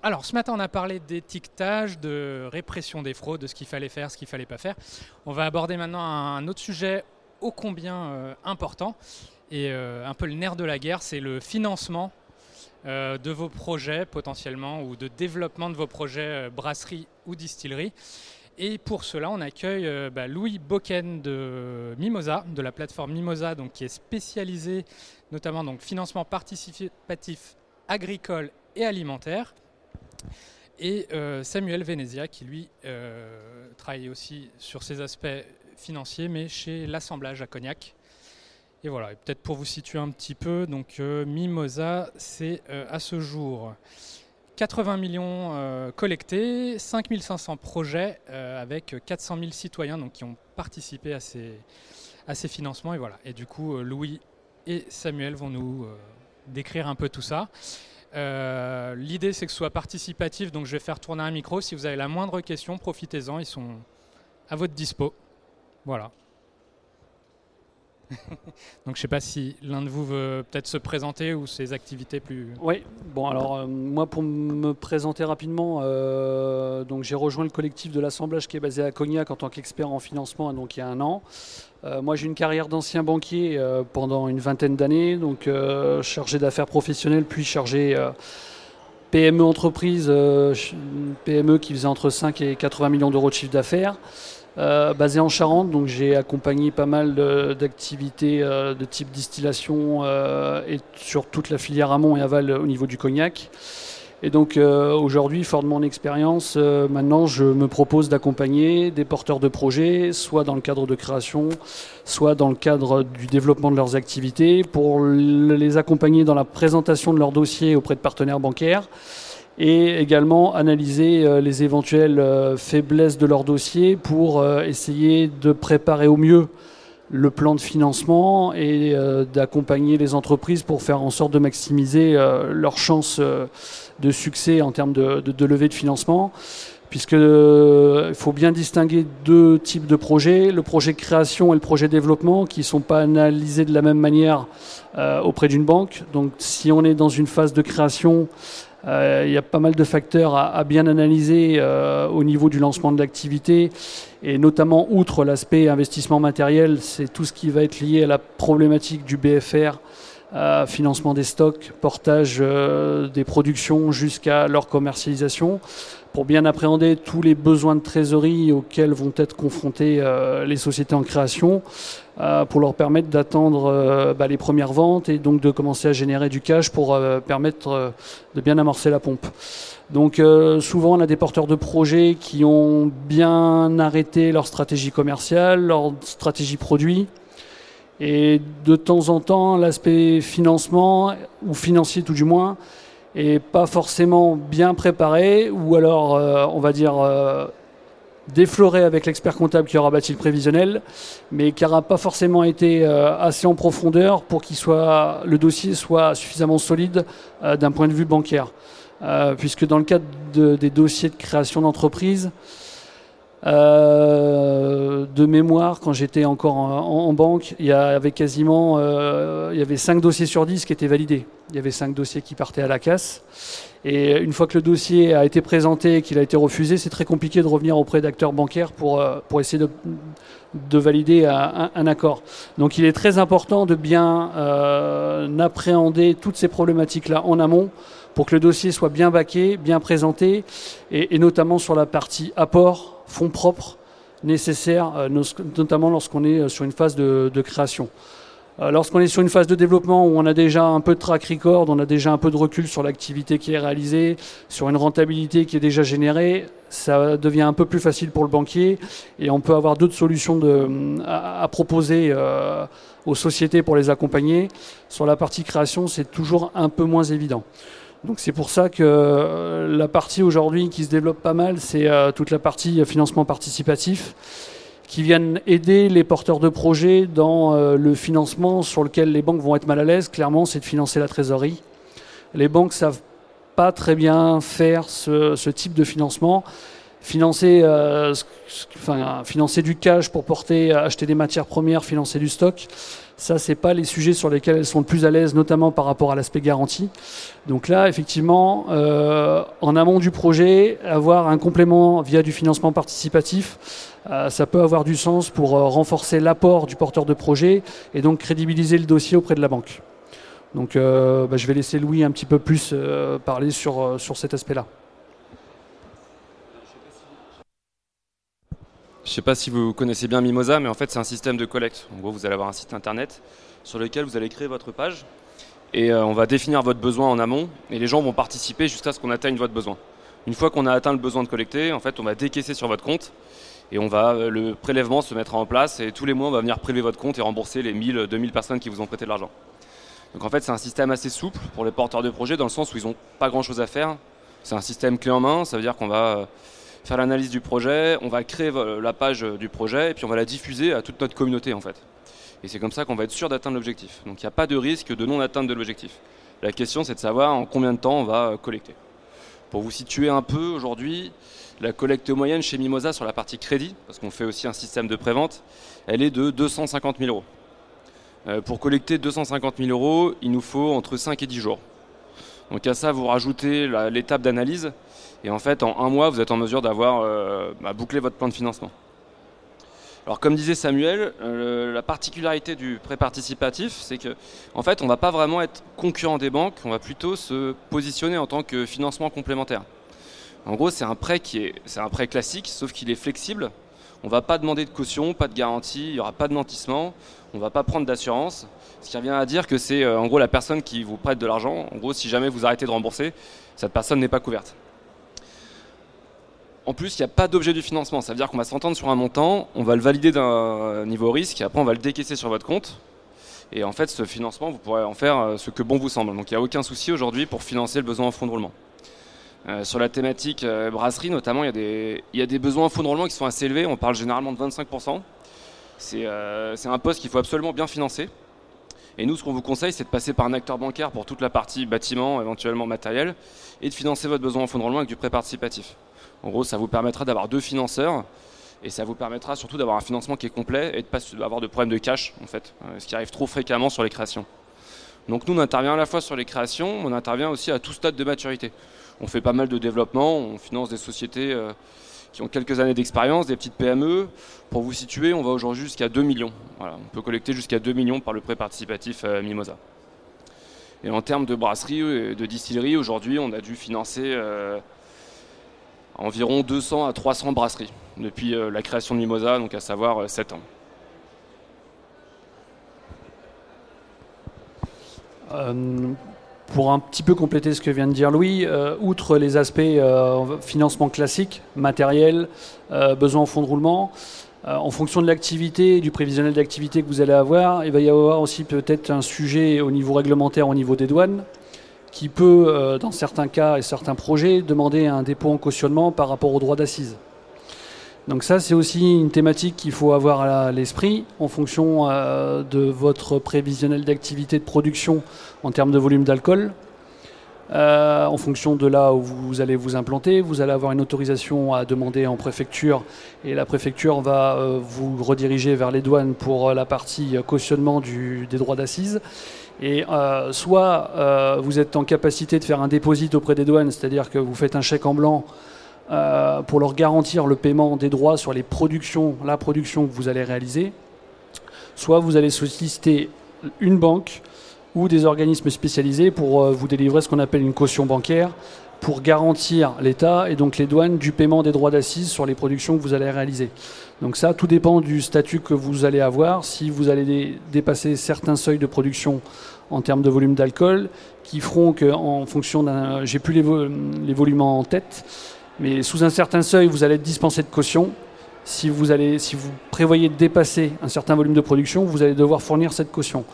Alors ce matin on a parlé d'étiquetage, de répression des fraudes, de ce qu'il fallait faire, ce qu'il fallait pas faire. On va aborder maintenant un autre sujet ô combien euh, important et euh, un peu le nerf de la guerre, c'est le financement euh, de vos projets potentiellement ou de développement de vos projets brasserie ou distillerie. Et pour cela, on accueille bah, Louis Boken de Mimosa, de la plateforme Mimosa, donc, qui est spécialisée notamment donc financement participatif agricole et alimentaire. Et Samuel Venezia, qui lui travaille aussi sur ces aspects financiers, mais chez l'assemblage à Cognac. Et voilà, peut-être pour vous situer un petit peu, donc euh, Mimosa, c'est euh, à ce jour 80 millions euh, collectés, 5500 projets avec 400 000 citoyens donc, qui ont participé à ces, à ces financements. Et voilà. Et du coup, Louis et Samuel vont nous décrire un peu tout ça. L'idée, c'est que ce soit participatif, donc je vais faire tourner un micro. Si vous avez la moindre question, profitez-en, ils sont à votre dispo. Voilà. Donc je ne sais pas si l'un de vous veut peut-être se présenter ou ses activités plus. Oui, bon alors euh, moi pour me présenter rapidement, euh, donc j'ai rejoint le collectif de l'assemblage qui est basé à Cognac en tant qu'expert en financement donc il y a un an. Euh, moi j'ai une carrière d'ancien banquier pendant une vingtaine d'années, donc chargé d'affaires professionnelles puis chargé PME entreprise, PME qui faisait entre 5 et 80 millions d'euros de chiffre d'affaires. Euh, basé en Charente, donc j'ai accompagné pas mal d'activités euh, de, type distillation euh, et sur toute la filière amont et aval au niveau du cognac. Et donc aujourd'hui, fort de mon expérience, maintenant je me propose d'accompagner des porteurs de projets, soit dans le cadre de création, soit dans le cadre du développement de leurs activités, pour les accompagner dans la présentation de leurs dossiers auprès de partenaires bancaires et également analyser euh, les éventuelles euh, faiblesses de leur dossier pour euh, essayer de préparer au mieux le plan de financement et d'accompagner les entreprises pour faire en sorte de maximiser leurs chances de succès en termes de, levée de financement puisque il faut bien distinguer deux types de projets, le projet création et le projet développement, qui ne sont pas analysés de la même manière auprès d'une banque. Donc si on est dans une phase de création, il y a pas mal de facteurs à, bien analyser euh, au niveau du lancement de l'activité. Et notamment outre l'aspect investissement matériel, c'est tout ce qui va être lié à la problématique du BFR, euh, financement des stocks, portage des productions jusqu'à leur commercialisation pour bien appréhender tous les besoins de trésorerie auxquels vont être confrontées les sociétés en création. Euh, pour leur permettre d'attendre euh, bah, les premières ventes et donc de commencer à générer du cash pour euh, permettre de bien amorcer la pompe. Donc souvent on a des porteurs de projets qui ont bien arrêté leur stratégie commerciale, leur stratégie produit. Et de temps en temps, l'aspect financement, ou financier tout du moins, est pas forcément bien préparé, ou alors, on va dire, défloré avec l'expert comptable qui aura bâti le prévisionnel, mais qui n'aura pas forcément été euh, assez en profondeur pour que le dossier soit suffisamment solide euh, d'un point de vue bancaire. Euh, puisque dans le cadre des dossiers de création d'entreprise, euh, de mémoire, quand j'étais encore en, banque, il y avait quasiment euh, y avait 5 dossiers sur 10 qui étaient validés. Il y avait 5 dossiers qui partaient à la casse. Et une fois que le dossier a été présenté et qu'il a été refusé, c'est très compliqué de revenir auprès d'acteurs bancaires pour, euh, pour essayer de, de valider un, un, accord. Donc il est très important de bien appréhender toutes ces problématiques-là en amont pour que le dossier soit bien baqué, bien présenté, et, notamment sur la partie apport fonds propres nécessaires, euh, notamment lorsqu'on est euh, sur une phase de, création. Euh, lorsqu'on est sur une phase de développement où on a déjà un peu de track record, on a déjà un peu de recul sur l'activité qui est réalisée, sur une rentabilité qui est déjà générée, ça devient un peu plus facile pour le banquier et on peut avoir d'autres solutions à, proposer aux sociétés pour les accompagner. Sur la partie création, c'est toujours un peu moins évident. Donc c'est pour ça que euh, la partie aujourd'hui qui se développe pas mal, c'est euh, toute la partie financement participatif qui viennent aider les porteurs de projets dans euh, le financement sur lequel les banques vont être mal à l'aise. Clairement, c'est de financer la trésorerie. Les banques savent pas très bien faire ce, type de financement. Financer, financer du cash pour porter, acheter des matières premières, financer du stock, Ça, c'est pas les sujets sur lesquels elles sont le plus à l'aise, notamment par rapport à l'aspect garantie. Donc là, effectivement, euh, en amont du projet, avoir un complément via du financement participatif, euh, ça peut avoir du sens pour renforcer l'apport du porteur de projet et donc crédibiliser le dossier auprès de la banque. Donc bah, je vais laisser Louis un petit peu plus parler sur, sur cet aspect-là. Je ne sais pas si vous connaissez bien Mimosa, mais en fait c'est un système de collecte. Vous allez avoir un site internet sur lequel vous allez créer votre page et euh, on va définir votre besoin en amont et les gens vont participer jusqu'à ce qu'on atteigne votre besoin. Une fois qu'on a atteint le besoin de collecter, en fait, on va décaisser sur votre compte et on va euh, le prélèvement se mettre en place et tous les mois on va venir prélever votre compte et rembourser les 1000 2000 personnes qui vous ont prêté de l'argent. Donc en fait, c'est un système assez souple pour les porteurs de projets dans le sens où ils n'ont pas grand-chose à faire. C'est un système clé en main, ça veut dire qu'on va euh, faire l'analyse du projet, on va créer la page du projet et puis on va la diffuser à toute notre communauté en fait. Et c'est comme ça qu'on va être sûr d'atteindre l'objectif. Donc il n'y a pas de risque de non-atteinte de l'objectif. La question c'est de savoir en combien de temps on va collecter. Pour vous situer un peu aujourd'hui, la collecte moyenne chez Mimosa sur la partie crédit, parce qu'on fait aussi un système de prévente, elle est de 250 000 euros. Euh, pour collecter 250 000 euros, il nous faut entre 5 et 10 jours. Donc à ça, vous rajoutez l'étape d'analyse, et en fait, en un mois, vous êtes en mesure d'avoir euh, bah, bouclé votre plan de financement. Alors comme disait Samuel, euh, la particularité du prêt participatif, c'est que en fait, on ne va pas vraiment être concurrent des banques, on va plutôt se positionner en tant que financement complémentaire. En gros, c'est un prêt qui est, c'est un prêt classique, sauf qu'il est flexible. On ne va pas demander de caution, pas de garantie, il n'y aura pas de nantissement, on ne va pas prendre d'assurance. Ce qui revient à dire que c'est euh, en gros la personne qui vous prête de l'argent. En gros, si jamais vous arrêtez de rembourser, cette personne n'est pas couverte. En plus, il n'y a pas d'objet du financement. Ça veut dire qu'on va s'entendre sur un montant, on va le valider d'un niveau risque, et après on va le décaisser sur votre compte. Et en fait, ce financement, vous pourrez en faire euh, ce que bon vous semble. Donc il n'y a aucun souci aujourd'hui pour financer le besoin en fonds de roulement. Euh, sur la thématique euh, brasserie, notamment, il y, a des, il y, a des, besoins en fonds de roulement qui sont assez élevés. On parle généralement de 25%. C'est un poste qu'il faut absolument bien financer. Et nous, ce qu'on vous conseille, c'est de passer par un acteur bancaire pour toute la partie bâtiment, éventuellement matériel, et de financer votre besoin en fonds de roulement avec du prêt participatif. En gros, ça vous permettra d'avoir deux financeurs et ça vous permettra surtout d'avoir un financement qui est complet et de pas avoir de problème de cash, en fait, euh, ce qui arrive trop fréquemment sur les créations. Donc nous, on intervient à la fois sur les créations, on intervient aussi à tout stade de maturité. On fait pas mal de développement, on finance des sociétés euh, qui ont quelques années d'expérience, des petites PME. Pour vous situer, on va aujourd'hui jusqu'à 2 millions. on peut collecter jusqu'à 2 millions par le prêt participatif euh, Mimosa. Et en termes de brasserie et de distillerie, aujourd'hui, on a dû financer environ 200 à 300 brasseries depuis euh, la création de Mimosa, donc à savoir 7 euh, ans. Euh, pour un petit peu compléter ce que vient de dire Louis, outre les aspects financement classique, matériel, besoin en fonds de roulement, en fonction de l'activité, du prévisionnel d'activité que vous allez avoir, il va y avoir aussi peut-être un sujet au niveau réglementaire, au niveau des douanes, qui peut, euh, dans certains cas et certains projets, demander un dépôt en cautionnement par rapport au droit d'assises. Donc ça, c'est aussi une thématique qu'il faut avoir à l'esprit en fonction euh, de votre prévisionnel d'activité de production en termes de volume d'alcool. Euh, en fonction de là où vous allez vous implanter, vous allez avoir une autorisation à demander en préfecture et la préfecture va vous rediriger vers les douanes pour la partie cautionnement des droits d'assises. Et euh, soit euh, vous êtes en capacité de faire un dépôt auprès des douanes, c'est-à-dire que vous faites un chèque en blanc euh, pour leur garantir le paiement des droits sur les productions, la production que vous allez réaliser, soit vous allez solliciter une banque ou des organismes spécialisés pour vous délivrer ce qu'on appelle une caution bancaire pour garantir l'État et donc les douanes du paiement des droits d'assises sur les productions que vous allez réaliser. Donc ça, tout dépend du statut que vous allez avoir. Si vous allez dépasser certains seuils de production en termes de volume d'alcool, qui feront qu'en fonction d'un... J'ai plus les, les, volumes en tête, mais sous un certain seuil, vous allez être dispensé de caution. Si vous, allez, si vous prévoyez de dépasser un certain volume de production, vous allez devoir fournir cette caution.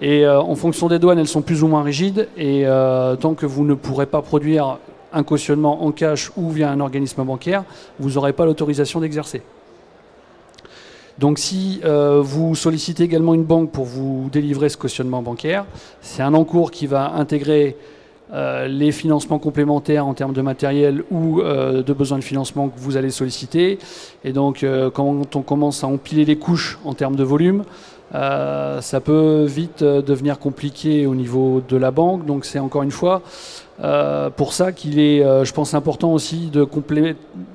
Et euh, en fonction des douanes, elles sont plus ou moins rigides. Et euh, tant que vous ne pourrez pas produire un cautionnement en cash ou via un organisme bancaire, vous n'aurez pas l'autorisation d'exercer. Donc si euh, vous sollicitez également une banque pour vous délivrer ce cautionnement bancaire, c'est un encours qui va intégrer les financements complémentaires en termes de matériel ou de besoins de financement que vous allez solliciter. Et donc quand on commence à empiler les couches en termes de volume, ça peut vite devenir compliqué au niveau de la banque. Donc c'est encore une fois euh, pour ça qu'il est, euh, je pense, important aussi de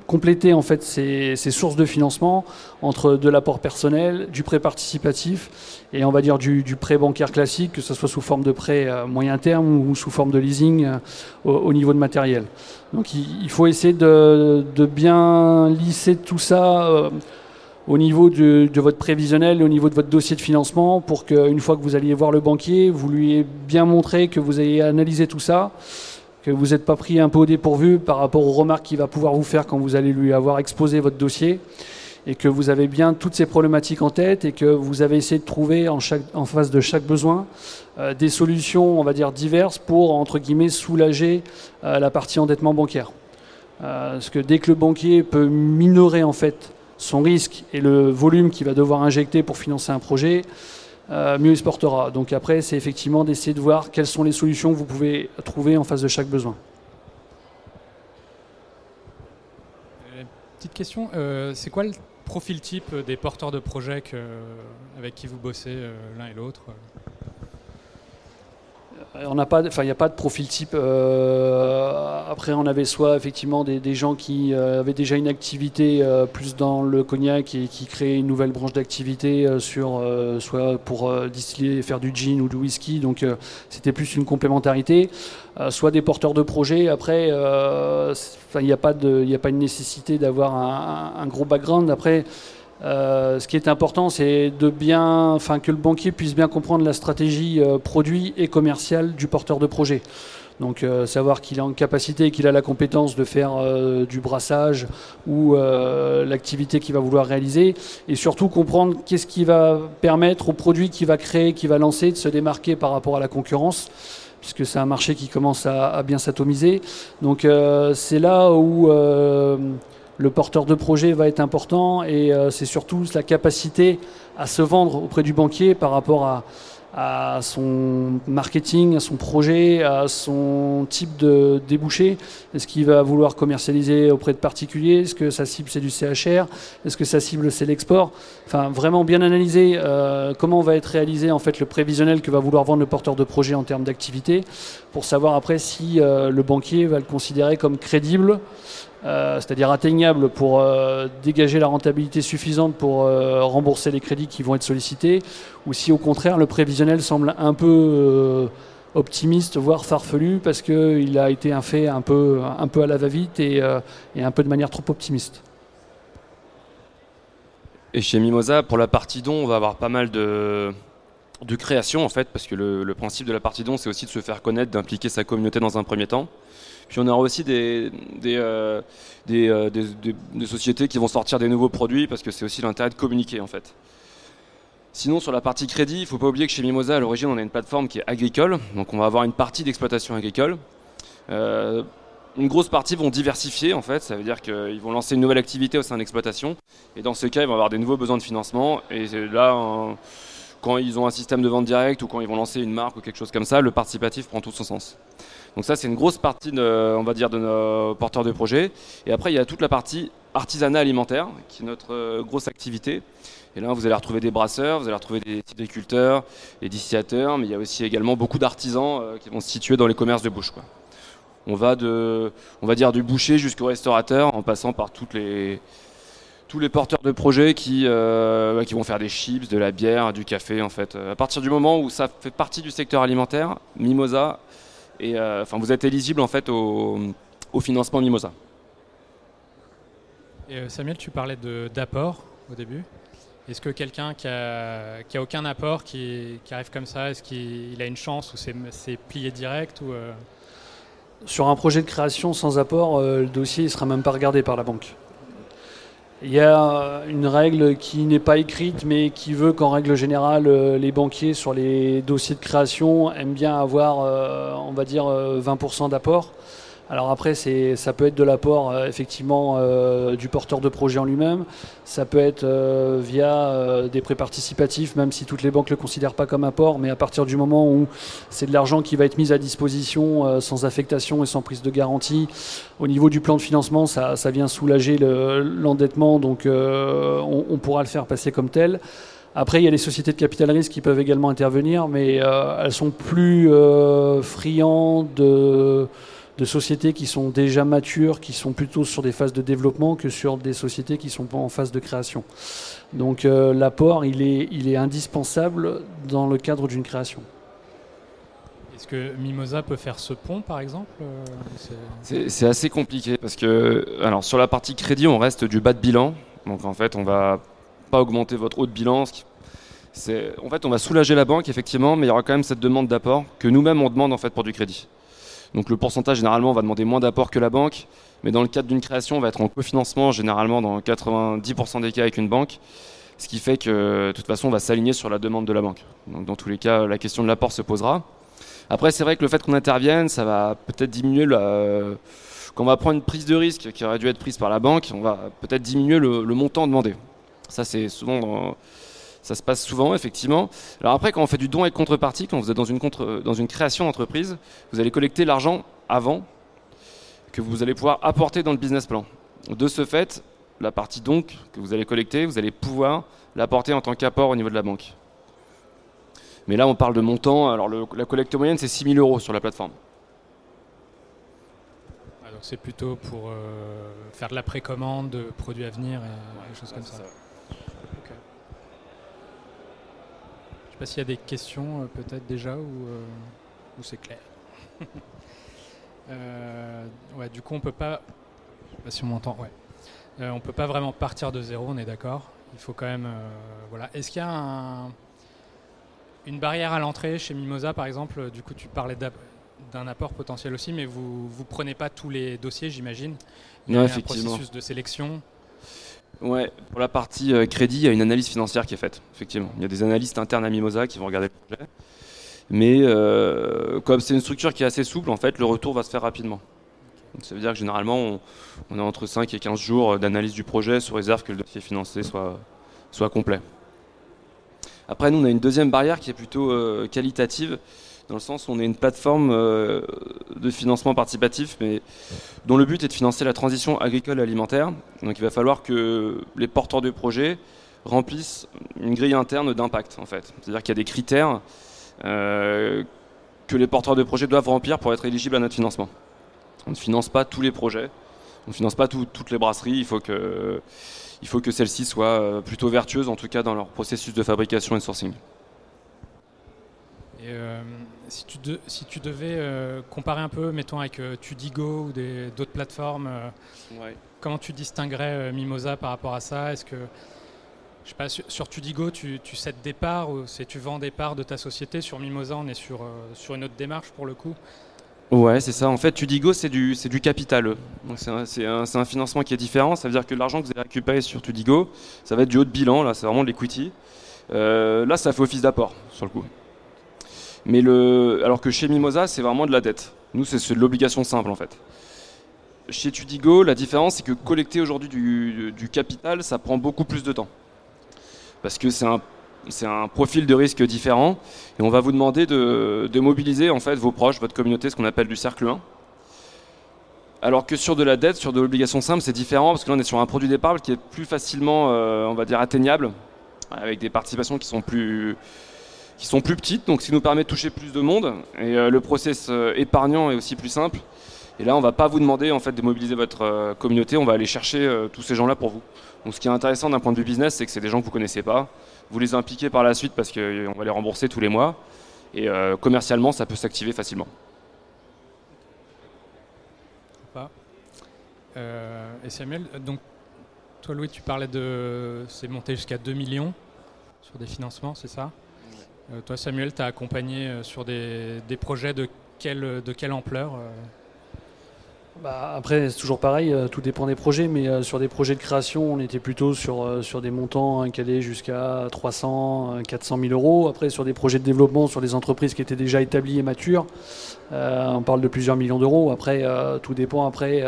compléter en fait ces, sources de financement entre de l'apport personnel, du prêt participatif et on va dire du, prêt bancaire classique, que ce soit sous forme de prêt euh, moyen terme ou sous forme de leasing au, niveau de matériel. Donc il, faut essayer de, bien lisser tout ça au niveau de, votre prévisionnel, au niveau de votre dossier de financement, pour qu'une fois que vous alliez voir le banquier, vous lui ayez bien montré que vous ayez analysé tout ça, que vous n'êtes pas pris un peu au dépourvu par rapport aux remarques qu'il va pouvoir vous faire quand vous allez lui avoir exposé votre dossier et que vous avez bien toutes ces problématiques en tête et que vous avez essayé de trouver en face de chaque besoin euh, des solutions, on va dire, diverses pour, entre guillemets, soulager euh, la partie endettement bancaire. Euh, parce que dès que le banquier peut minorer, en fait, son risque et le volume qu'il va devoir injecter pour financer un projet, euh, mieux il se portera. Donc après, c'est effectivement d'essayer de voir quelles sont les solutions que vous pouvez trouver en face de chaque besoin. Euh, petite question, euh, c'est quoi le profil type des porteurs de projets avec qui vous bossez l'un et l'autre? euh, on n'a pas, enfin, il n'y a pas de profil type. Euh, après, on avait soit effectivement des, gens qui euh, avaient déjà une activité plus dans le cognac et qui créaient une nouvelle branche d'activité sur, soit pour distiller, faire du gin ou du whisky. Donc, c'était plus une complémentarité. soit des porteurs de projets. Après, il n'y a pas de, il a pas une nécessité d'avoir un, un, gros background. Après. Euh, ce qui est important, c'est de bien, enfin, que le banquier puisse bien comprendre la stratégie euh, produit et commerciale du porteur de projet. Donc euh, savoir qu'il a en capacité et qu'il a la compétence de faire du brassage ou l'activité qu'il va vouloir réaliser et surtout comprendre qu'est-ce qui va permettre au produit qu'il va créer, qu'il va lancer de se démarquer par rapport à la concurrence puisque c'est un marché qui commence à bien s'atomiser. Donc c'est là où le porteur de projet va être important et euh, c'est surtout la capacité à se vendre auprès du banquier par rapport à, son marketing, à son projet, à son type de débouché. Est-ce qu'il va vouloir commercialiser auprès de particuliers? Est-ce que sa cible c'est du CHR Est-ce que sa cible c'est l'export? Enfin, vraiment bien analyser euh, comment va être réalisé en fait le prévisionnel que va vouloir vendre le porteur de projet en termes d'activité, pour savoir après si euh, le banquier va le considérer comme crédible euh, c'est-à-dire atteignable pour euh, dégager la rentabilité suffisante pour euh, rembourser les crédits qui vont être sollicités, ou si au contraire le prévisionnel semble un peu optimiste, voire farfelu, parce qu'il a été un fait un peu, à la va-vite et, un peu de manière trop optimiste. Et chez Mimosa, pour la partie don, on va avoir pas mal de, de création en fait, parce que le, le principe de la partie don, c'est aussi de se faire connaître, d'impliquer sa communauté dans un premier temps. Puis on aura aussi des, euh, euh, des, des, sociétés qui vont sortir des nouveaux produits parce que c'est aussi l'intérêt de communiquer en fait. Sinon, sur la partie crédit, il ne faut pas oublier que chez Mimosa, à l'origine, on a une plateforme qui est agricole. Donc on va avoir une partie d'exploitation agricole. Euh, une grosse partie vont diversifier en fait, ça veut dire qu'ils vont lancer une nouvelle activité au sein de l'exploitation. Et dans ce cas, ils vont avoir des nouveaux besoins de financement. Et là, quand ils ont un système de vente directe ou quand ils vont lancer une marque ou quelque chose comme ça, le participatif prend tout son sens. Donc ça, c'est une grosse partie, de, on va dire, de nos porteurs de projets. Et après, il y a toute la partie artisanat alimentaire, qui est notre euh, grosse activité. Et là, vous allez retrouver des brasseurs, vous allez retrouver des agriculteurs, des distillateurs, mais il y a aussi également beaucoup d'artisans euh, qui vont se situer dans les commerces de bouche. On va de, on va dire du boucher jusqu'au restaurateur, en passant par toutes les, tous les porteurs de projets qui, euh, qui vont faire des chips, de la bière, du café. En fait, à partir du moment où ça fait partie du secteur alimentaire, Mimosa et euh, enfin, vous êtes éligible en fait au, financement Mimosa. Et euh, Samuel, tu parlais d'apport au début. Est-ce que quelqu'un qui a, qui a, aucun apport, qui, qui arrive comme ça, est-ce qu'il a une chance ou c'est plié direct ou euh? Sur un projet de création sans apport, le dossier ne sera même pas regardé par la banque. Il y a une règle qui n'est pas écrite, mais qui veut qu'en règle générale, euh, les banquiers sur les dossiers de création aiment bien avoir, euh, on va dire, 20% euh, d'apport. Alors après, ça peut être de l'apport euh, effectivement euh, du porteur de projet en lui-même. Ça peut être euh, via des prêts participatifs, même si toutes les banques ne le considèrent pas comme apport. Mais à partir du moment où c'est de l'argent qui va être mis à disposition sans affectation et sans prise de garantie, au niveau du plan de financement, ça, vient soulager l'endettement. donc on, pourra le faire passer comme tel. Après, il y a les sociétés de capital risque qui peuvent également intervenir, mais elles sont plus friandes de, de, sociétés qui sont déjà matures, qui sont plutôt sur des phases de développement que sur des sociétés qui sont pas en phase de création. Donc l'apport, il est, il est indispensable dans le cadre d'une création. Est-ce que Mimosa peut faire ce pont, par exemple euh, C'est assez compliqué parce que, alors, sur la partie crédit, on reste du bas de bilan. Donc, en fait, on va pas augmenter votre haut de bilan. En fait, on va soulager la banque, effectivement, mais il y aura quand même cette demande d'apport que nous-mêmes on demande en fait pour du crédit. Donc, le pourcentage, généralement, on va demander moins d'apport que la banque, mais dans le cadre d'une création, on va être en cofinancement, généralement dans 90% des cas avec une banque. Ce qui fait que, de toute façon, on va s'aligner sur la demande de la banque. Donc, dans tous les cas, la question de l'apport se posera. Après, c'est vrai que le fait qu'on intervienne, ça va peut-être diminuer le. Quand on va prendre une prise de risque qui aurait dû être prise par la banque, on va peut-être diminuer le, montant demandé. Ça, c'est souvent. Ça se passe souvent, effectivement. Alors après, quand on fait du don avec contrepartie, quand vous êtes dans une, contre, dans une création d'entreprise, vous allez collecter l'argent avant que vous allez pouvoir apporter dans le business plan. De ce fait, la partie donc que vous allez collecter, vous allez pouvoir l'apporter en tant qu'apport au niveau de la banque. Mais là, on parle de montant. Alors, la collecte moyenne, c'est 6 000 euros sur la plateforme. Ah, donc, c'est plutôt pour euh, faire de la précommande de produits à venir et des choses comme ça ne sais pas s'il y a des questions, euh, peut-être déjà, ou, euh, c'est clair. ouais, du coup, on peut pas. Pas si on m'entend. Ouais. on peut pas vraiment partir de zéro, on est d'accord. Il faut quand même. voilà. Est-ce qu'il y a un une barrière à l'entrée chez Mimosa, par exemple, du coup, tu parlais d'un apport potentiel aussi, mais vous ne prenez pas tous les dossiers, j'imagine. Il y a un processus de sélection. Ouais, pour la partie euh, crédit, il y a une analyse financière qui est faite, effectivement. Il y a des analystes internes à Mimosa qui vont regarder le projet. Mais euh, comme c'est une structure qui est assez souple, en fait, le retour va se faire rapidement. ça veut dire que généralement, on, a entre 5 et 15 jours d'analyse du projet sous réserve que le dossier financier soit, complet. Après, nous, on a une deuxième barrière qui est plutôt euh, qualitative, dans le sens où on est une plateforme euh, de financement participatif, mais dont le but est de financer la transition agricole et alimentaire. Donc il va falloir que les porteurs de projets remplissent une grille interne d'impact, en fait. C'est-à-dire qu'il y a des critères euh, que les porteurs de projets doivent remplir pour être éligibles à notre financement. On ne finance pas tous les projets, on ne finance pas toutes les brasseries, il faut que que celles-ci soient euh, plutôt vertueuses, en tout cas dans leur processus de fabrication et de sourcing. Et si, tu si, tu devais euh, comparer un peu, mettons avec Tudigo ou d'autres plateformes, comment tu distinguerais Mimosa par rapport à ça? Est-ce que, je sais pas, sur, Tudigo, tu, tu cèdes des parts ou tu vends des parts de ta société? Sur Mimosa, on est sur, sur une autre démarche pour le coup Ouais, c'est ça. En fait, Tudigo, c'est du, du capital. c'est un, un, financement qui est différent. Ça veut dire que l'argent que vous allez récupérer sur Tudigo, ça va être du haut de bilan. Là, c'est vraiment de l'equity. Euh, là, ça fait office d'apport, sur le coup. Mais le, alors que chez Mimosa, c'est vraiment de la dette. Nous, c'est de l'obligation simple, en fait. Chez Tudigo, la différence, c'est que collecter aujourd'hui du, capital, ça prend beaucoup plus de temps. Parce que c'est un un profil de risque différent et on va vous demander de, mobiliser en fait vos proches, votre communauté, ce qu'on appelle du cercle 1. Alors que sur de la dette, sur de l'obligation simple, c'est différent parce que là on est sur un produit d'épargne qui est plus facilement, euh, on va dire, atteignable avec des participations qui sont plus qui sont plus petites, donc ce qui nous permet de toucher plus de monde et euh, le process euh, épargnant est aussi plus simple. Et là, on va pas vous demander en fait de mobiliser votre communauté, on va aller chercher tous ces gens-là pour vous. Donc, ce qui est intéressant d'un point de vue business, c'est que c'est des gens que vous connaissez pas, vous les impliquez par la suite parce qu'on va les rembourser tous les mois. Et euh, commercialement, ça peut s'activer facilement. Euh, et Samuel, donc toi Louis, tu parlais de c'est monté jusqu'à 2 millions sur des financements, c'est ça? euh, Toi Samuel, tu as accompagné sur des, projets de quelle, de quelle ampleur bah, après, c'est toujours pareil, euh, tout dépend des projets, mais euh, sur des projets de création, on était plutôt sur, euh, sur des montants qui allaient jusqu'à 300, 400 000 euros. Après, sur des projets de développement, sur des entreprises qui étaient déjà établies et matures, on parle de plusieurs millions d'euros. Après, tout dépend après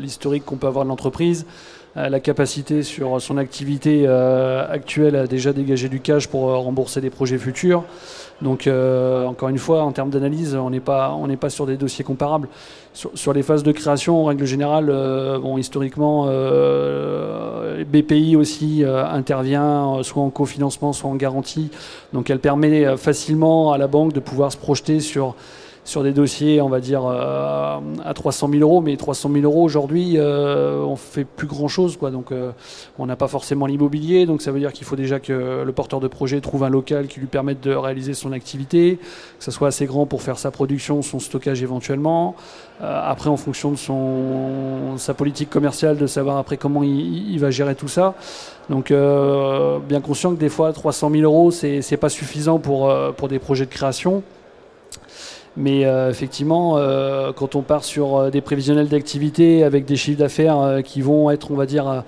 l'historique qu'on peut avoir de l'entreprise. La capacité sur son activité actuelle à déjà dégager du cash pour rembourser des projets futurs. Donc, encore une fois, en termes d'analyse, on n'est pas, on pas sur des dossiers comparables. Sur, les phases de création, en règle générale, bon, historiquement, BPI aussi intervient soit en cofinancement, soit en garantie. Donc, elle permet facilement à la banque de pouvoir se projeter sur sur des dossiers, on va dire, euh, à 300 000 euros. Mais 300 000 euros aujourd'hui, euh, on fait plus grand chose. Quoi. Donc, euh, on n'a pas forcément l'immobilier. Donc, ça veut dire qu'il faut déjà que le porteur de projet trouve un local qui lui permette de réaliser son activité, que ce soit assez grand pour faire sa production, son stockage éventuellement. après, en fonction de son, sa politique commerciale, de savoir après comment il, il va gérer tout ça. Donc, bien conscient que des fois, 300 000 euros, c'est pas suffisant pour, pour des projets de création. Mais euh, effectivement, euh, quand on part sur euh, des prévisionnels d'activité avec des chiffres d'affaires qui vont être, on va dire,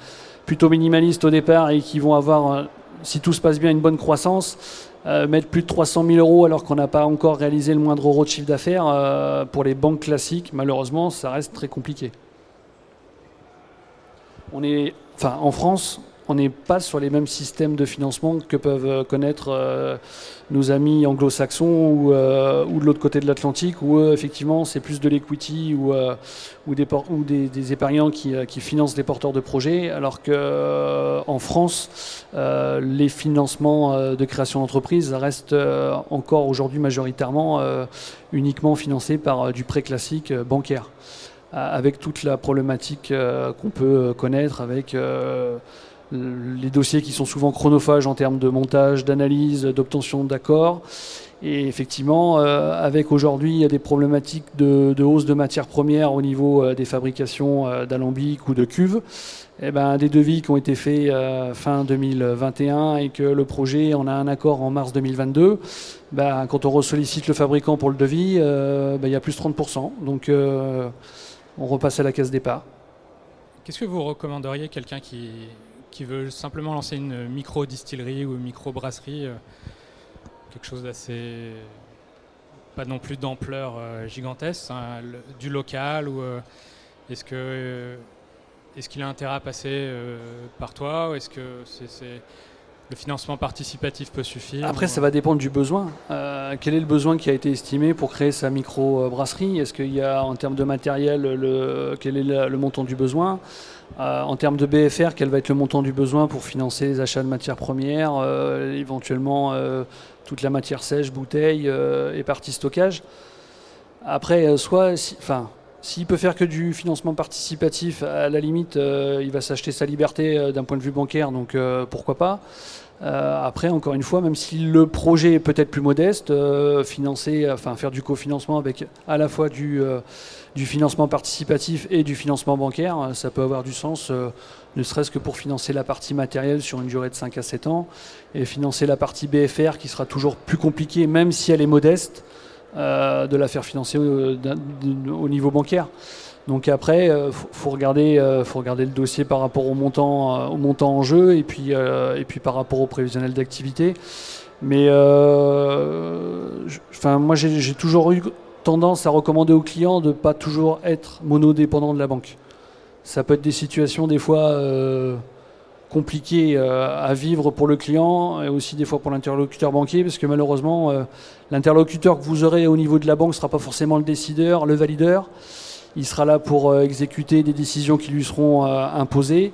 plutôt minimalistes au départ et qui vont avoir, si tout se passe bien, une bonne croissance, mettre plus de 300 000 euros alors qu'on n'a pas encore réalisé le moindre euro de chiffre d'affaires, pour les banques classiques, malheureusement, ça reste très compliqué. On est, enfin, en France, on n'est pas sur les mêmes systèmes de financement que peuvent euh, connaître euh, nos amis anglo-saxons ou, euh, ou, de l'autre côté de l'Atlantique, où effectivement c'est plus de l'equity ou, des, épargnants qui, qui, financent des porteurs de projets, alors qu'en France, les financements de création d'entreprise restent encore aujourd'hui majoritairement uniquement financés par du prêt classique bancaire, avec toute la problématique qu'on peut connaître avec les dossiers qui sont souvent chronophages en termes de montage, d'analyse, d'obtention d'accords. Et effectivement, euh, avec aujourd'hui des problématiques de, hausse de matières premières au niveau euh, des fabrications euh, d'alambics ou de cuves, eh ben, des devis qui ont été faits fin 2021 et que le projet en a un accord en mars 2022, ben, quand on ressollicite le fabricant pour le devis, ben, il y a plus de 30%. Donc on repasse à la case départ. Qu'est-ce que vous recommanderiez quelqu'un qui, qui veut simplement lancer une micro-distillerie ou une micro-brasserie, euh, quelque chose d'assez. pas non plus d'ampleur euh, gigantesque, hein, du local ou euh, est-ce que. est-ce qu'il a intérêt à passer par toi est-ce que c'est le financement participatif peut suffire Après, ça va dépendre du besoin. Euh, quel est le besoin qui a été estimé pour créer sa micro-brasserie? Est-ce qu'il y a, en termes de matériel, le, quel est le, montant du besoin? Euh, En termes de BFR, quel va être le montant du besoin pour financer les achats de matières premières, euh, éventuellement toute la matière sèche, bouteille et partie stockage? Après, soit, enfin, s'il peut faire que du financement participatif, à la limite, il va s'acheter sa liberté d'un point de vue bancaire, donc pourquoi pas. Euh, après, encore une fois, même si le projet est peut-être plus modeste, euh, financer, enfin faire du cofinancement avec à la fois du, euh, du financement participatif et du financement bancaire, ça peut avoir du sens, ne serait-ce que pour financer la partie matérielle sur une durée de 5 à 7 ans, et financer la partie BFR qui sera toujours plus compliquée, même si elle est modeste, de la faire financer au niveau bancaire. Donc après, il euh, faut, regarder, euh, faut regarder le dossier par rapport au montant, euh, au montant en jeu et puis, et puis par rapport au prévisionnel d'activité. Mais enfin, moi, j'ai toujours eu tendance à recommander aux clients de ne pas toujours être monodépendant de la banque. Ça peut être des situations des fois compliquées à vivre pour le client et aussi des fois pour l'interlocuteur banquier parce que malheureusement, l'interlocuteur que vous aurez au niveau de la banque ne sera pas forcément le décideur, le valideur il sera là pour euh, exécuter des décisions qui lui seront euh, imposées.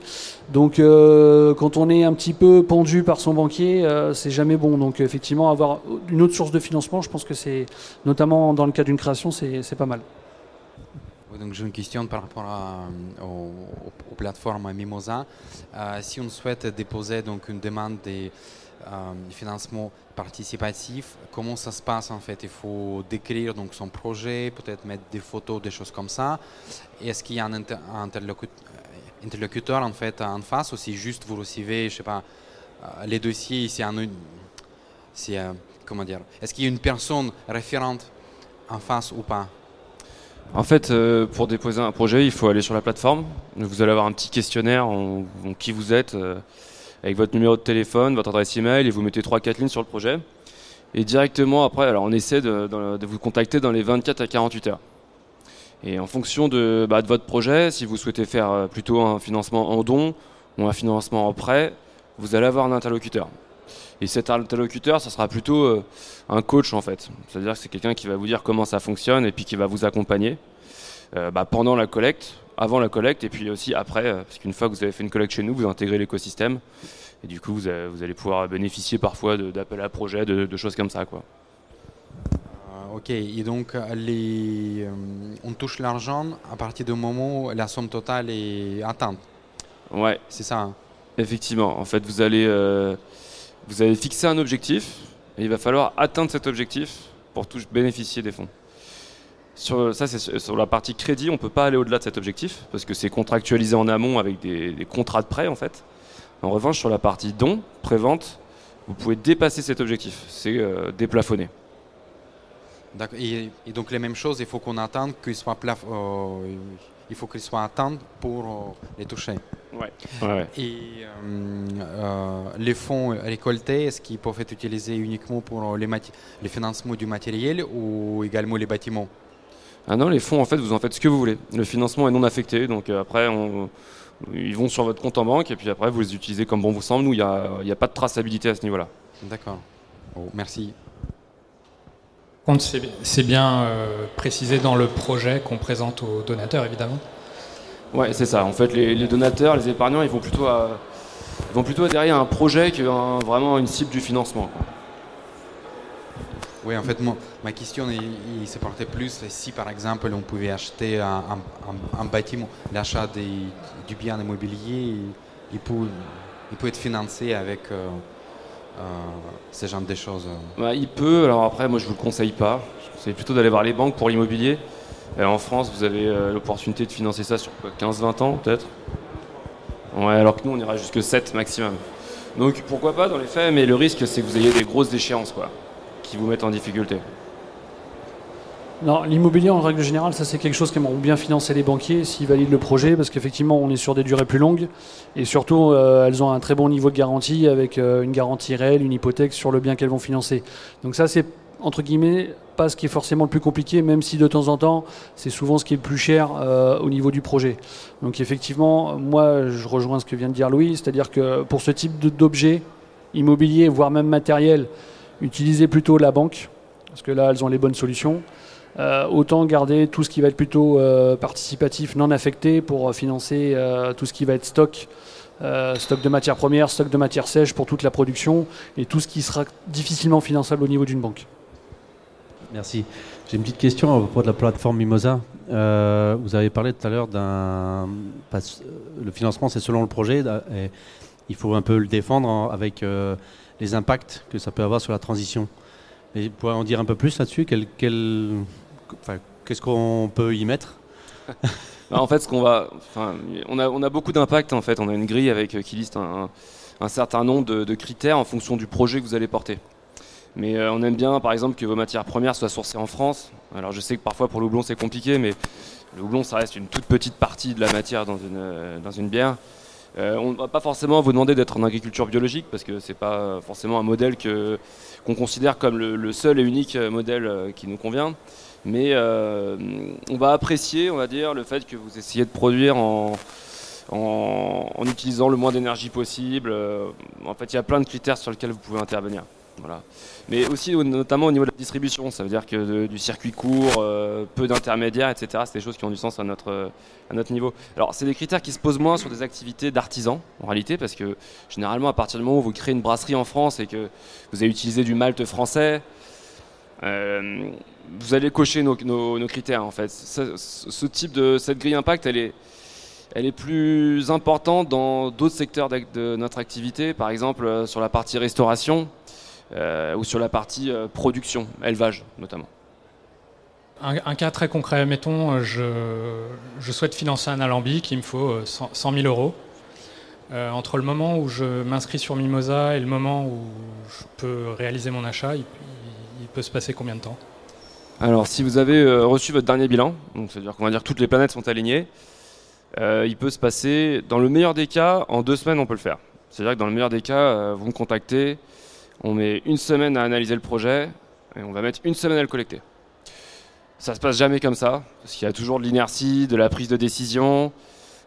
Donc euh, quand on est un petit peu pendu par son banquier, c'est jamais bon. Donc effectivement, avoir une autre source de financement, je pense que c'est, notamment dans le cas d'une création, c'est pas mal. Donc j'ai une question par rapport aux, plateformes Mimosa. si on souhaite déposer donc une demande des euh, financement participatif, comment ça se passe en fait? Il faut décrire donc son projet, peut-être mettre des photos, des choses comme ça. Est-ce qu'il y a un interlocuteur, en face ou si juste vous recevez, je sais pas, euh, les dossiers, c'est euh, comment dire? Est-ce qu'il y a une personne référente en face ou pas? En fait, pour déposer un projet, il faut aller sur la plateforme. Vous allez avoir un petit questionnaire en, qui vous êtes, avec votre numéro de téléphone, votre adresse email, et vous mettez 3-4 lignes sur le projet. Et directement après, alors on essaie de, vous contacter dans les 24 à 48 heures. Et en fonction bah, de votre projet, si vous souhaitez faire plutôt un financement en don ou un financement en prêt, vous allez avoir un interlocuteur. Et cet interlocuteur, ça sera plutôt euh, un coach en fait. C'est-à-dire que c'est quelqu'un qui va vous dire comment ça fonctionne et puis qui va vous accompagner euh, bah, pendant la collecte, avant la collecte et puis aussi après, euh, parce qu'une fois que vous avez fait une collecte chez nous, vous intégrez l'écosystème et du coup vous, allez pouvoir bénéficier parfois d'appels à projets, de, choses comme ça. Quoi. ok, et donc les, on touche l'argent à partir du moment où la somme totale est atteinte. Ouais. C'est ça. Hein? Effectivement, en fait vous allez vous avez fixé un objectif et il va falloir atteindre cet objectif pour bénéficier des fonds. Sur, ça, sur la partie crédit, on ne peut pas aller au-delà de cet objectif parce que c'est contractualisé en amont avec des, contrats de prêt en fait. En revanche, sur la partie don, prévente, vous pouvez dépasser cet objectif. C'est euh, déplafonné. Et, et, donc les mêmes choses, il faut qu'on attende qu'il soit plaf euh, il faut qu'il soit atteint pour euh, les toucher. Ouais. Et euh, euh, les fonds récoltés, est-ce qu'ils peuvent être utilisés uniquement pour les, les financements du matériel ou également les bâtiments? Ah non, les fonds, en fait, vous en faites ce que vous voulez. Le financement est non affecté, donc après, ils vont sur votre compte en banque et puis après, vous les utilisez comme bon vous semble. Nous, il n'y a, a, pas de traçabilité à ce niveau-là. D'accord. merci c'est bien euh, précisé dans le projet qu'on présente aux donateurs, évidemment. Oui, c'est ça. En fait, les, donateurs, les épargnants, ils vont plutôt, vont plutôt à un projet que vraiment une cible du financement. Oui, en fait, ma question, il, se portait plus si, par exemple, on pouvait acheter un, bâtiment, l'achat du bien immobilier, il peut, il peut être financé avec... Euh, euh, ce genre de choses bah, Il peut, alors après, moi je vous le conseille pas. Je conseille plutôt d'aller voir les banques pour l'immobilier. En France, vous avez euh, l'opportunité de financer ça sur 15-20 ans peut-être? Ouais, alors que nous, on ira jusque 7 maximum. Donc pourquoi pas dans les faits, mais le risque, c'est que vous ayez des grosses échéances quoi, qui vous mettent en difficulté. Non, l'immobilier en règle générale, c'est quelque chose qu'aimeront bien financer les banquiers s'ils valident le projet, parce qu'effectivement on est sur des durées plus longues, et surtout euh, elles ont un très bon niveau de garantie avec euh, une garantie réelle, une hypothèque sur le bien qu'elles vont financer. Donc ça c'est entre guillemets pas ce qui est forcément le plus compliqué, même si de temps en temps c'est souvent ce qui est le plus cher euh, au niveau du projet. Donc effectivement, moi je rejoins ce que vient de dire Louis, c'est-à-dire que pour ce type d'objet immobilier, voire même matériel, utilisez plutôt la banque, parce que là elles ont les bonnes solutions. Euh, autant garder tout ce qui va être plutôt euh, participatif, non affecté, pour financer tout ce qui va être stock, stock de matières premières, stock de matières sèches pour toute la production, et tout ce qui sera difficilement finançable au niveau d'une banque. Merci. J'ai une petite question à propos de la plateforme Mimosa. vous avez parlé tout à l'heure d'un... Le financement, c'est selon le projet, et il faut un peu le défendre avec les impacts que ça peut avoir sur la transition. Vous en dire un peu plus là-dessus? Qu'est-ce qu'on peut y mettre? Bah, En fait, ce qu'on va, on, a, beaucoup d'impact. En fait, on a une grille avec euh, qui liste un, certain nombre de, critères en fonction du projet que vous allez porter. Mais euh, on aime bien, par exemple, que vos matières premières soient sourcées en France. Alors, je sais que parfois pour le houblon c'est compliqué, mais le houblon ça reste une toute petite partie de la matière dans une, euh, bière. on ne va pas forcément vous demander d'être en agriculture biologique parce que c'est pas forcément un modèle que qu'on considère comme le, seul et unique modèle qui nous convient mais euh, on va apprécier, on va dire, le fait que vous essayez de produire en, en, utilisant le moins d'énergie possible. Euh, en fait, il y a plein de critères sur lesquels vous pouvez intervenir. Mais aussi notamment au niveau de la distribution, ça veut dire que du circuit court, euh, peu d'intermédiaires, etc. C'est des choses qui ont du sens à notre, niveau. Alors c'est des critères qui se posent moins sur des activités d'artisans en réalité, parce que généralement à partir du moment où vous créez une brasserie en France et que vous avez utilisé du malt français, euh, vous allez cocher nos, critères en fait. Ce, type de cette grille impact, elle est, elle est plus importante dans d'autres secteurs de notre activité, par exemple euh, sur la partie restauration ou sur la partie production, élevage notamment. Un, cas très concret, mettons, je, je, souhaite financer un alambic, il me faut 100, 000 euros. entre le moment où je m'inscris sur Mimosa et le moment où je peux réaliser mon achat, il, peut se passer combien de temps? Alors, si vous avez euh, reçu votre dernier bilan, c'est-à-dire qu'on va dire que toutes les planètes sont alignées, euh, il peut se passer, dans le meilleur des cas, en deux semaines, on peut le faire. C'est-à-dire que dans le meilleur des cas, euh, vous me contactez, on met une semaine à analyser le projet et on va mettre une semaine à le collecter. Ça se passe jamais comme ça, parce qu'il y a toujours de l'inertie, de la prise de décision.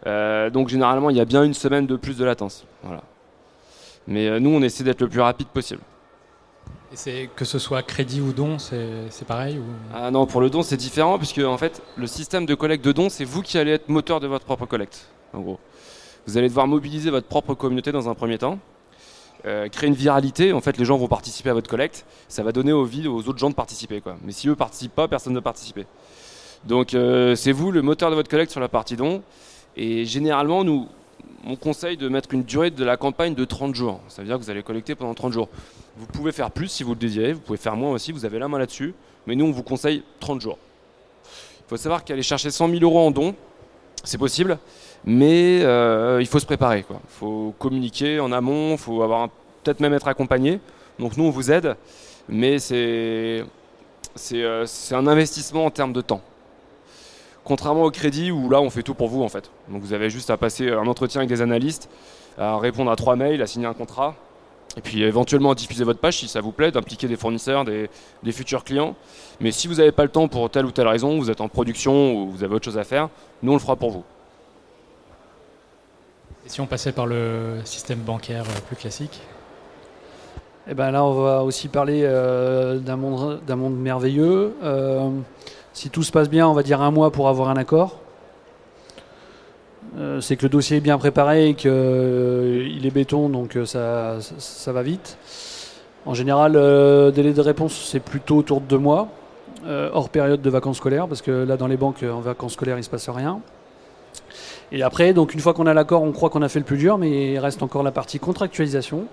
Euh, donc généralement, il y a bien une semaine de plus de latence. Voilà. Mais euh, nous, on essaie d'être le plus rapide possible. Et c'est que ce soit crédit ou don, c'est pareil ou... Ah non, pour le don, c'est différent, puisque en fait, le système de collecte de dons, c'est vous qui allez être moteur de votre propre collecte, en gros. Vous allez devoir mobiliser votre propre communauté dans un premier temps. Euh, créer une viralité, en fait les gens vont participer à votre collecte, ça va donner envie aux autres gens de participer. Quoi. Mais si eux ne participent pas, personne ne va participer. Donc euh, c'est vous le moteur de votre collecte sur la partie don. Et généralement, nous, on conseille de mettre une durée de la campagne de 30 jours. Ça veut dire que vous allez collecter pendant 30 jours. Vous pouvez faire plus si vous le désirez, vous pouvez faire moins aussi, vous avez la main là-dessus. Mais nous, on vous conseille 30 jours. Il faut savoir qu'aller chercher 100 000 euros en don, c'est possible mais euh, il faut se préparer. Il faut communiquer en amont, il faut avoir peut-être même être accompagné. Donc nous, on vous aide, mais c'est euh, un investissement en termes de temps. Contrairement au crédit où là, on fait tout pour vous en fait. Donc vous avez juste à passer un entretien avec des analystes, à répondre à trois mails, à signer un contrat, et puis éventuellement à diffuser votre page si ça vous plaît, d'impliquer des fournisseurs, des, des, futurs clients. Mais si vous n'avez pas le temps pour telle ou telle raison, vous êtes en production ou vous avez autre chose à faire, nous on le fera pour vous. Et si on passait par le système bancaire euh, plus classique eh ben là, on va aussi parler euh, d'un monde, merveilleux. Euh, si tout se passe bien, on va dire un mois pour avoir un accord. c'est que le dossier est bien préparé et qu'il est béton, donc ça, ça, va vite. En général, le délai de réponse, c'est plutôt autour de deux mois, hors période de vacances scolaires, parce que là, dans les banques, en vacances scolaires, il ne se passe rien. Et après, donc une fois qu'on a l'accord, on croit qu'on a fait le plus dur, mais il reste encore la partie contractualisation.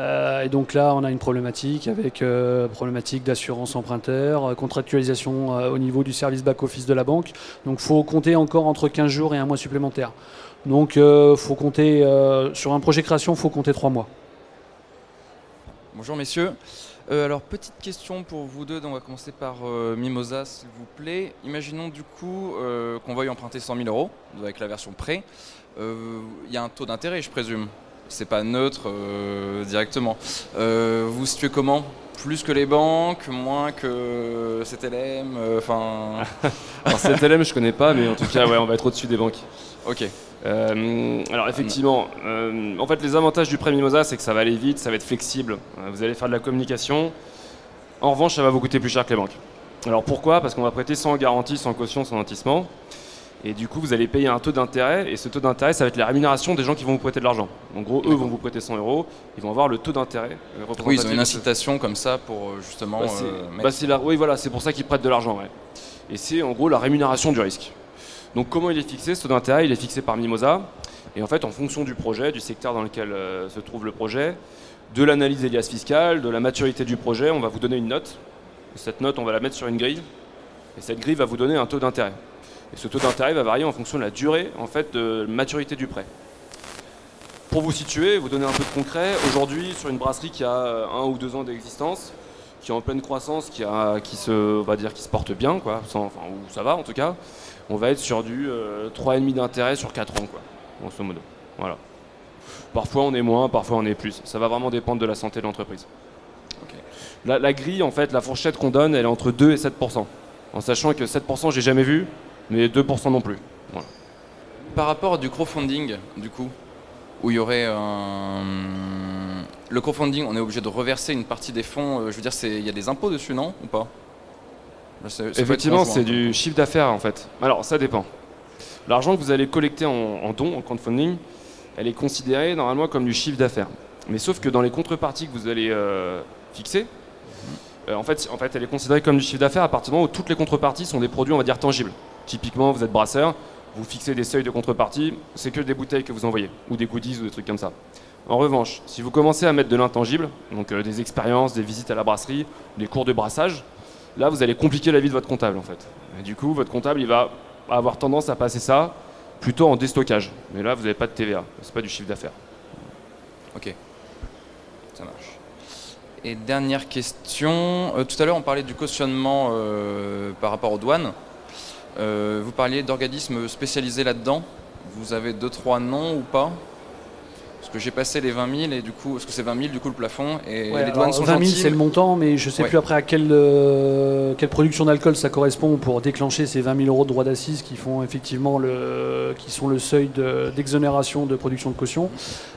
Euh, et donc là, on a une problématique avec euh, problématique d'assurance emprunteur, euh, contractualisation au niveau du service back-office de la banque. Donc il faut compter encore entre 15 jours et un mois supplémentaire. Donc faut compter, sur un projet création, il faut compter 3 mois. Bonjour messieurs. Euh, alors, petite question pour vous deux. on va commencer par euh, Mimosa, s'il vous plaît. Imaginons du coup euh, qu'on veuille emprunter 100 000 euros avec la version prêt. Il y a un taux d'intérêt, je présume. C'est pas neutre directement. vous situez comment? Plus que les banques, moins que CTLM, enfin. CTLM, je connais pas, mais en tout cas, ouais, on va être au-dessus des banques. Ok. Euh, alors effectivement, euh, en fait les avantages du prêt Mimosa c'est que ça va aller vite, ça va être flexible, euh, vous allez faire de la communication. En revanche ça va vous coûter plus cher que les banques. Alors pourquoi? Parce qu'on va prêter sans garantie, sans caution, sans nantissement. Et du coup vous allez payer un taux d'intérêt et ce taux d'intérêt ça va être la rémunération des gens qui vont vous prêter de l'argent. En gros eux vont vous prêter 100 euros, ils vont avoir le taux d'intérêt. Oui ils ont une incitation comme ça pour justement... Bah, bah oui voilà c'est pour ça qu'ils prêtent de l'argent. Ouais. Et c'est en gros la rémunération du risque. Donc comment il est fixé Ce taux d'intérêt, il est fixé par Mimosa. Et en fait, en fonction du projet, du secteur dans lequel euh, se trouve le projet, de l'analyse Elias fiscale, de la maturité du projet, on va vous donner une note. cette note, on va la mettre sur une grille. Et cette grille va vous donner un taux d'intérêt. Et ce taux d'intérêt va varier en fonction de la durée en fait, de maturité du prêt. Pour vous situer, vous donner un peu de concret, aujourd'hui, sur une brasserie qui a euh, un ou deux ans d'existence, qui est en pleine croissance, qui, se, va dire, qui se porte bien, quoi, enfin, où ça va en tout cas, on va être sur du 3,5 euh, d'intérêt sur 4 ans, quoi, grosso modo. Voilà. Parfois on est moins, parfois on est plus. Ça va vraiment dépendre de la santé de l'entreprise. La, grille, en fait, la fourchette qu'on donne, elle est entre 2 et 7%. En sachant que 7%, j'ai jamais vu, mais 2% non plus. Par rapport à du crowdfunding, du coup, où il y aurait un... Le crowdfunding, on est obligé de reverser une partie des fonds. Euh, je veux dire, il y a des impôts dessus, non Ou pas? Effectivement, c'est du chiffre d'affaires en fait. Alors, ça dépend. L'argent que vous allez collecter en, en don, en crowdfunding, elle est considérée normalement comme du chiffre d'affaires. Mais sauf que dans les contreparties que vous allez euh, fixer, euh, en, fait, en fait, elle est considérée comme du chiffre d'affaires à partir du moment où toutes les contreparties sont des produits, on va dire, tangibles. Typiquement, vous êtes brasseur, vous fixez des seuils de contrepartie, c'est que des bouteilles que vous envoyez, ou des goodies ou des trucs comme ça. En revanche, si vous commencez à mettre de l'intangible, donc euh, des expériences, des visites à la brasserie, des cours de brassage, Là, vous allez compliquer la vie de votre comptable en fait. Du coup, votre comptable, il va avoir tendance à passer ça plutôt en déstockage. Mais là, vous n'avez pas de TVA, c'est pas du chiffre d'affaires. Ok, ça marche. Et dernière question, euh, tout à l'heure on parlait du cautionnement euh, par rapport aux douanes. Euh, vous parliez d'organismes spécialisés là-dedans. Vous avez deux, trois noms ou pas? Parce que j'ai passé les 20 000 et du coup, parce que c'est 20 000 du coup le plafond et Ouais, les douanes alors, sont 20 000 gentilles. c'est le montant, mais je sais Ouais. plus après à quelle, euh, quelle production d'alcool ça correspond pour déclencher ces 20 000 euros de droits d'assises qui font effectivement le, qui sont le seuil de- d'exonération de, production de caution.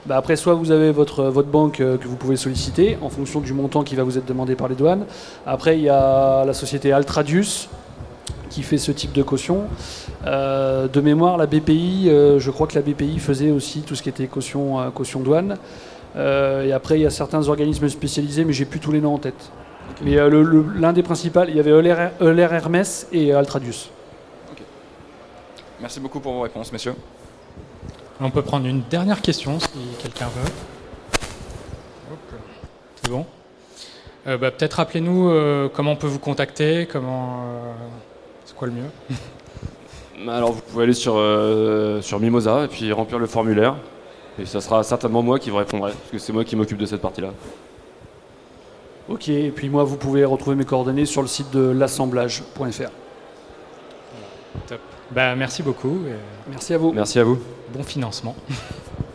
Bah, après, soit vous avez votre, votre banque euh, que vous pouvez solliciter en fonction du montant qui va vous être demandé par les douanes. Après, il y a la société Altradius qui fait ce type de caution. Euh, de mémoire, la BPI, euh, je crois que la BPI faisait aussi tout ce qui était caution, euh, caution douane. Euh, et après, il y a certains organismes spécialisés, mais j'ai plus tous les noms en tête. Mais euh, le- le- l'un des principaux, il y avait Euler, Euler Hermès et Altradius. Merci beaucoup pour vos réponses, messieurs. On peut prendre une dernière question si quelqu'un veut. C'est bon Euh, bah, Peut-être rappelez-nous euh, comment on peut vous contacter, comment. euh, c'est quoi le mieux? Alors vous pouvez aller sur, euh, sur Mimosa et puis remplir le formulaire. Et ça sera certainement moi qui vous répondrai, parce que c'est moi qui m'occupe de cette partie-là. Ok, et puis moi, vous pouvez retrouver mes coordonnées sur le site de l'assemblage.fr. Top. Bah, merci beaucoup et Merci à vous. Merci à vous. bon financement.